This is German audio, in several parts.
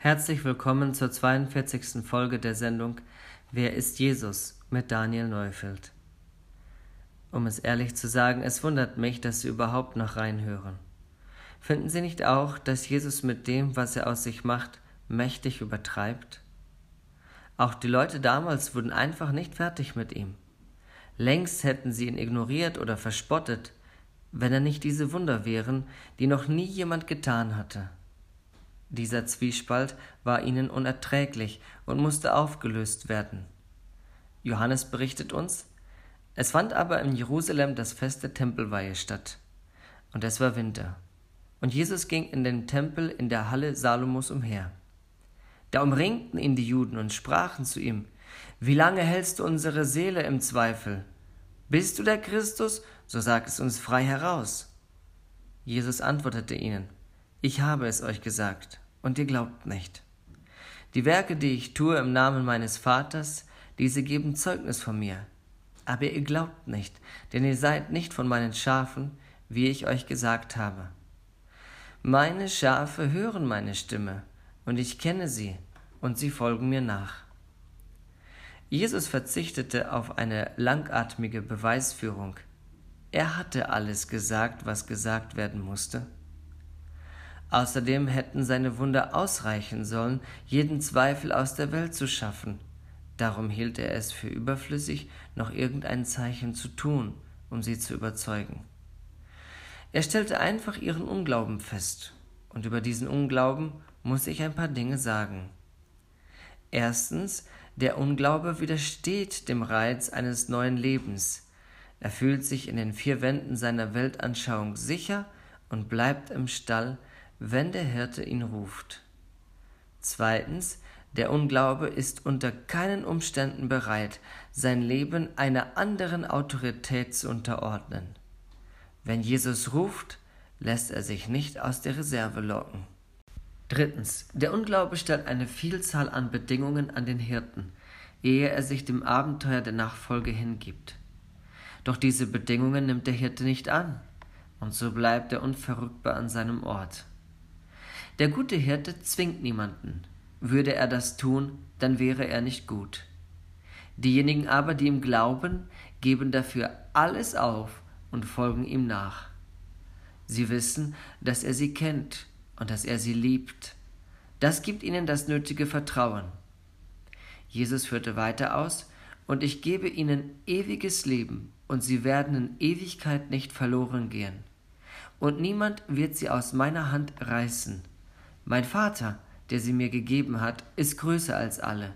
Herzlich willkommen zur 42. Folge der Sendung Wer ist Jesus mit Daniel Neufeld. Um es ehrlich zu sagen, es wundert mich, dass Sie überhaupt noch reinhören. Finden Sie nicht auch, dass Jesus mit dem, was er aus sich macht, mächtig übertreibt? Auch die Leute damals wurden einfach nicht fertig mit ihm. Längst hätten sie ihn ignoriert oder verspottet, wenn er nicht diese Wunder wären, die noch nie jemand getan hatte. Dieser Zwiespalt war ihnen unerträglich und musste aufgelöst werden. Johannes berichtet uns, es fand aber in Jerusalem das Fest der Tempelweihe statt, und es war Winter. Und Jesus ging in den Tempel in der Halle Salomos umher. Da umringten ihn die Juden und sprachen zu ihm, Wie lange hältst du unsere Seele im Zweifel? Bist du der Christus? So sag es uns frei heraus. Jesus antwortete ihnen, ich habe es euch gesagt, und ihr glaubt nicht. Die Werke, die ich tue im Namen meines Vaters, diese geben Zeugnis von mir. Aber ihr glaubt nicht, denn ihr seid nicht von meinen Schafen, wie ich euch gesagt habe. Meine Schafe hören meine Stimme, und ich kenne sie, und sie folgen mir nach. Jesus verzichtete auf eine langatmige Beweisführung. Er hatte alles gesagt, was gesagt werden musste. Außerdem hätten seine Wunder ausreichen sollen, jeden Zweifel aus der Welt zu schaffen. Darum hielt er es für überflüssig, noch irgendein Zeichen zu tun, um sie zu überzeugen. Er stellte einfach ihren Unglauben fest, und über diesen Unglauben muss ich ein paar Dinge sagen. Erstens, der Unglaube widersteht dem Reiz eines neuen Lebens. Er fühlt sich in den vier Wänden seiner Weltanschauung sicher und bleibt im Stall, wenn der Hirte ihn ruft. Zweitens, der Unglaube ist unter keinen Umständen bereit, sein Leben einer anderen Autorität zu unterordnen. Wenn Jesus ruft, lässt er sich nicht aus der Reserve locken. Drittens, der Unglaube stellt eine Vielzahl an Bedingungen an den Hirten, ehe er sich dem Abenteuer der Nachfolge hingibt. Doch diese Bedingungen nimmt der Hirte nicht an, und so bleibt er unverrückbar an seinem Ort. Der gute Hirte zwingt niemanden. Würde er das tun, dann wäre er nicht gut. Diejenigen aber, die ihm glauben, geben dafür alles auf und folgen ihm nach. Sie wissen, dass er sie kennt und dass er sie liebt. Das gibt ihnen das nötige Vertrauen. Jesus führte weiter aus, und ich gebe ihnen ewiges Leben, und sie werden in Ewigkeit nicht verloren gehen. Und niemand wird sie aus meiner Hand reißen. Mein Vater, der sie mir gegeben hat, ist größer als alle,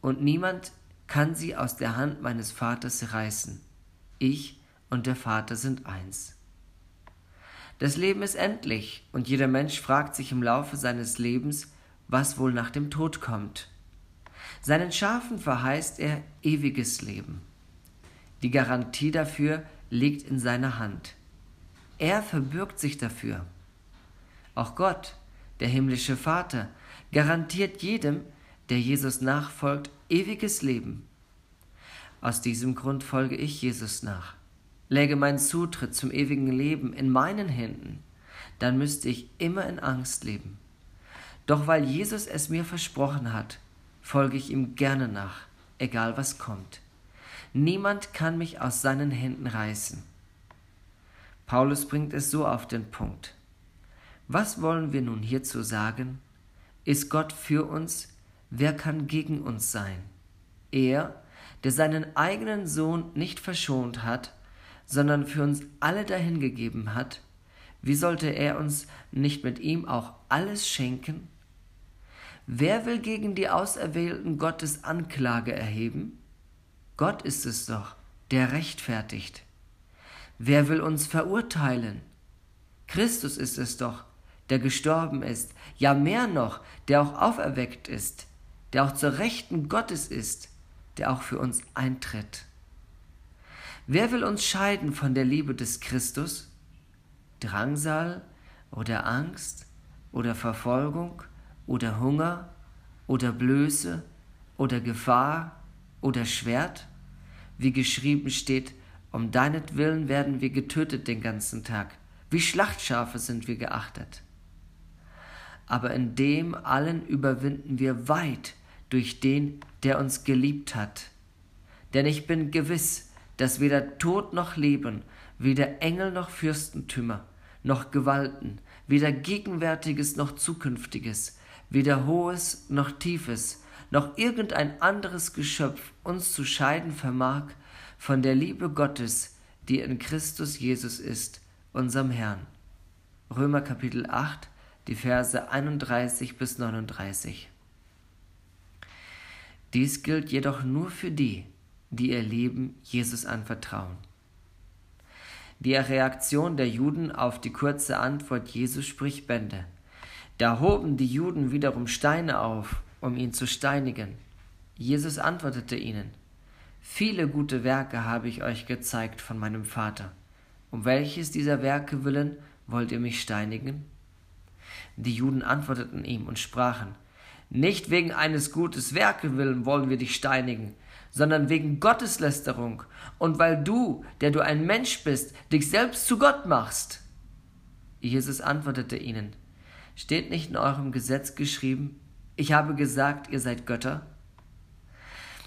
und niemand kann sie aus der Hand meines Vaters reißen. Ich und der Vater sind eins. Das Leben ist endlich, und jeder Mensch fragt sich im Laufe seines Lebens, was wohl nach dem Tod kommt. Seinen Schafen verheißt er ewiges Leben. Die Garantie dafür liegt in seiner Hand. Er verbürgt sich dafür. Auch Gott, der himmlische Vater, garantiert jedem, der Jesus nachfolgt, ewiges Leben. Aus diesem Grund folge ich Jesus nach. Läge mein Zutritt zum ewigen Leben in meinen Händen, dann müsste ich immer in Angst leben. Doch weil Jesus es mir versprochen hat, folge ich ihm gerne nach, egal was kommt. Niemand kann mich aus seinen Händen reißen. Paulus bringt es so auf den Punkt. Was wollen wir nun hierzu sagen? Ist Gott für uns? Wer kann gegen uns sein? Er, der seinen eigenen Sohn nicht verschont hat, sondern für uns alle dahingegeben hat, wie sollte er uns nicht mit ihm auch alles schenken? Wer will gegen die Auserwählten Gottes Anklage erheben? Gott ist es doch, der rechtfertigt. Wer will uns verurteilen? Christus ist es doch, der gestorben ist, ja mehr noch, der auch auferweckt ist, der auch zur Rechten Gottes ist, der auch für uns eintritt. Wer will uns scheiden von der Liebe des Christus? Drangsal oder Angst oder Verfolgung oder Hunger oder Blöße oder Gefahr oder Schwert? Wie geschrieben steht, um deinetwillen werden wir getötet den ganzen Tag, wie Schlachtschafe sind wir geachtet. Aber in dem allen überwinden wir weit durch den, der uns geliebt hat. Denn ich bin gewiss, dass weder Tod noch Leben, weder Engel noch Fürstentümer, noch Gewalten, weder Gegenwärtiges noch Zukünftiges, weder Hohes noch Tiefes, noch irgendein anderes Geschöpf uns zu scheiden vermag von der Liebe Gottes, die in Christus Jesus ist, unserem Herrn. Römer Kapitel 8, die Verse 31 bis 39. Dies gilt jedoch nur für die, die ihr Leben Jesus anvertrauen. Die Reaktion der Juden auf die kurze Antwort Jesus spricht Bände. Da hoben die Juden wiederum Steine auf, um ihn zu steinigen. Jesus antwortete ihnen, Viele gute Werke habe ich euch gezeigt von meinem Vater. Um welches dieser Werke willen wollt ihr mich steinigen? Die Juden antworteten ihm und sprachen, Nicht wegen eines gutes Werke willen wollen wir dich steinigen, sondern wegen Gotteslästerung und weil du, der du ein Mensch bist, dich selbst zu Gott machst. Jesus antwortete ihnen, Steht nicht in eurem Gesetz geschrieben, ich habe gesagt, ihr seid Götter?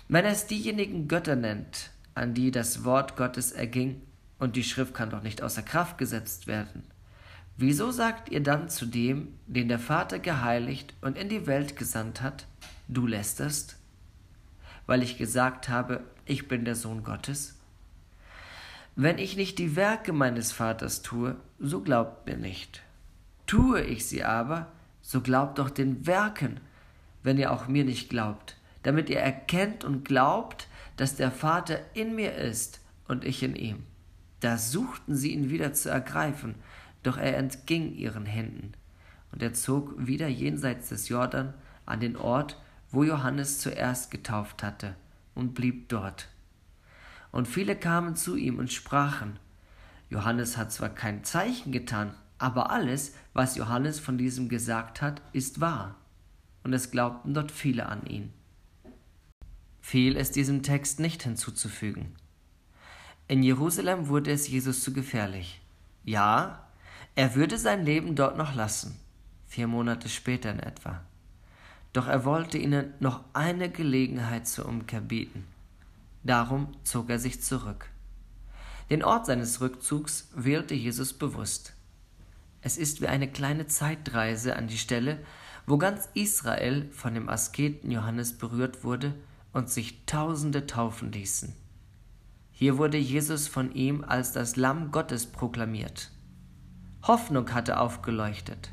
Wenn es diejenigen Götter nennt, an die das Wort Gottes erging, und die Schrift kann doch nicht außer Kraft gesetzt werden, wieso sagt ihr dann zu dem, den der Vater geheiligt und in die Welt gesandt hat, du lästerst? Weil ich gesagt habe, ich bin der Sohn Gottes? Wenn ich nicht die Werke meines Vaters tue, so glaubt mir nicht. Tue ich sie aber, so glaubt doch den Werken, wenn ihr auch mir nicht glaubt, damit ihr erkennt und glaubt, dass der Vater in mir ist und ich in ihm. Da suchten sie ihn wieder zu ergreifen, doch er entging ihren Händen. Und er zog wieder jenseits des Jordan an den Ort, wo Johannes zuerst getauft hatte, und blieb dort. Und viele kamen zu ihm und sprachen, Johannes hat zwar kein Zeichen getan, aber alles, was Johannes von diesem gesagt hat, ist wahr und es glaubten dort viele an ihn. Viel ist diesem Text nicht hinzuzufügen. In Jerusalem wurde es Jesus zu gefährlich. Ja, er würde sein Leben dort noch lassen, vier Monate später in etwa. Doch er wollte ihnen noch eine Gelegenheit zur Umkehr bieten. Darum zog er sich zurück. Den Ort seines Rückzugs wählte Jesus bewusst. Es ist wie eine kleine Zeitreise an die Stelle, wo ganz Israel von dem Asketen Johannes berührt wurde und sich Tausende taufen ließen. Hier wurde Jesus von ihm als das Lamm Gottes proklamiert. Hoffnung hatte aufgeleuchtet.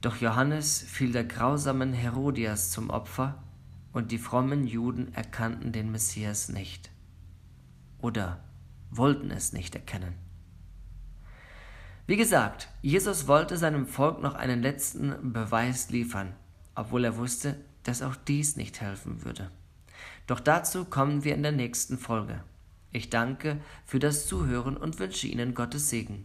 Doch Johannes fiel der grausamen Herodias zum Opfer und die frommen Juden erkannten den Messias nicht. Oder wollten es nicht erkennen. Wie gesagt, Jesus wollte seinem Volk noch einen letzten Beweis liefern, obwohl er wusste, dass auch dies nicht helfen würde. Doch dazu kommen wir in der nächsten Folge. Ich danke für das Zuhören und wünsche Ihnen Gottes Segen.